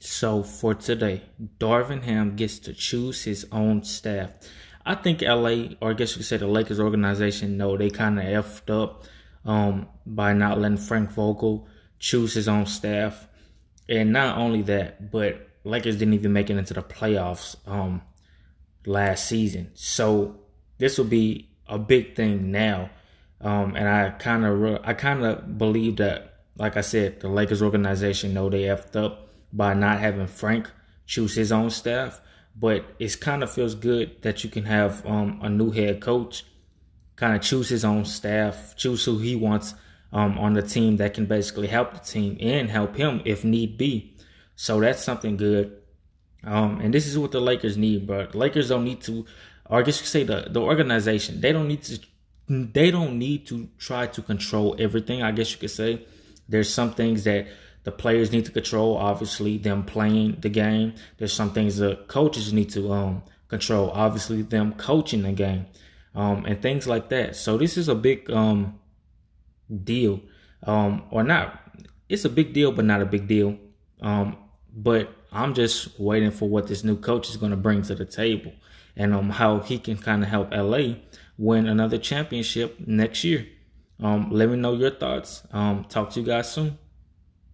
So for today, Darvin Ham gets to choose his own staff. I think LA, or I guess you could say the Lakers organization, know they kind of effed up um, by not letting Frank Vogel choose his own staff. And not only that, but Lakers didn't even make it into the playoffs um, last season. So this will be a big thing now. Um, and I kind of, re- I kind of believe that, like I said, the Lakers organization know they effed up by not having Frank choose his own staff. But it kind of feels good that you can have um, a new head coach kind of choose his own staff, choose who he wants um, on the team that can basically help the team and help him if need be. So that's something good. Um, and this is what the Lakers need, but Lakers don't need to, or I guess you could say the, the organization, they don't need to, they don't need to try to control everything. I guess you could say there's some things that the players need to control, obviously, them playing the game. There's some things the coaches need to um, control, obviously, them coaching the game um, and things like that. So this is a big um, deal, um, or not. It's a big deal, but not a big deal. Um, but I'm just waiting for what this new coach is going to bring to the table, and um, how he can kind of help LA win another championship next year. Um, let me know your thoughts. Um, talk to you guys soon.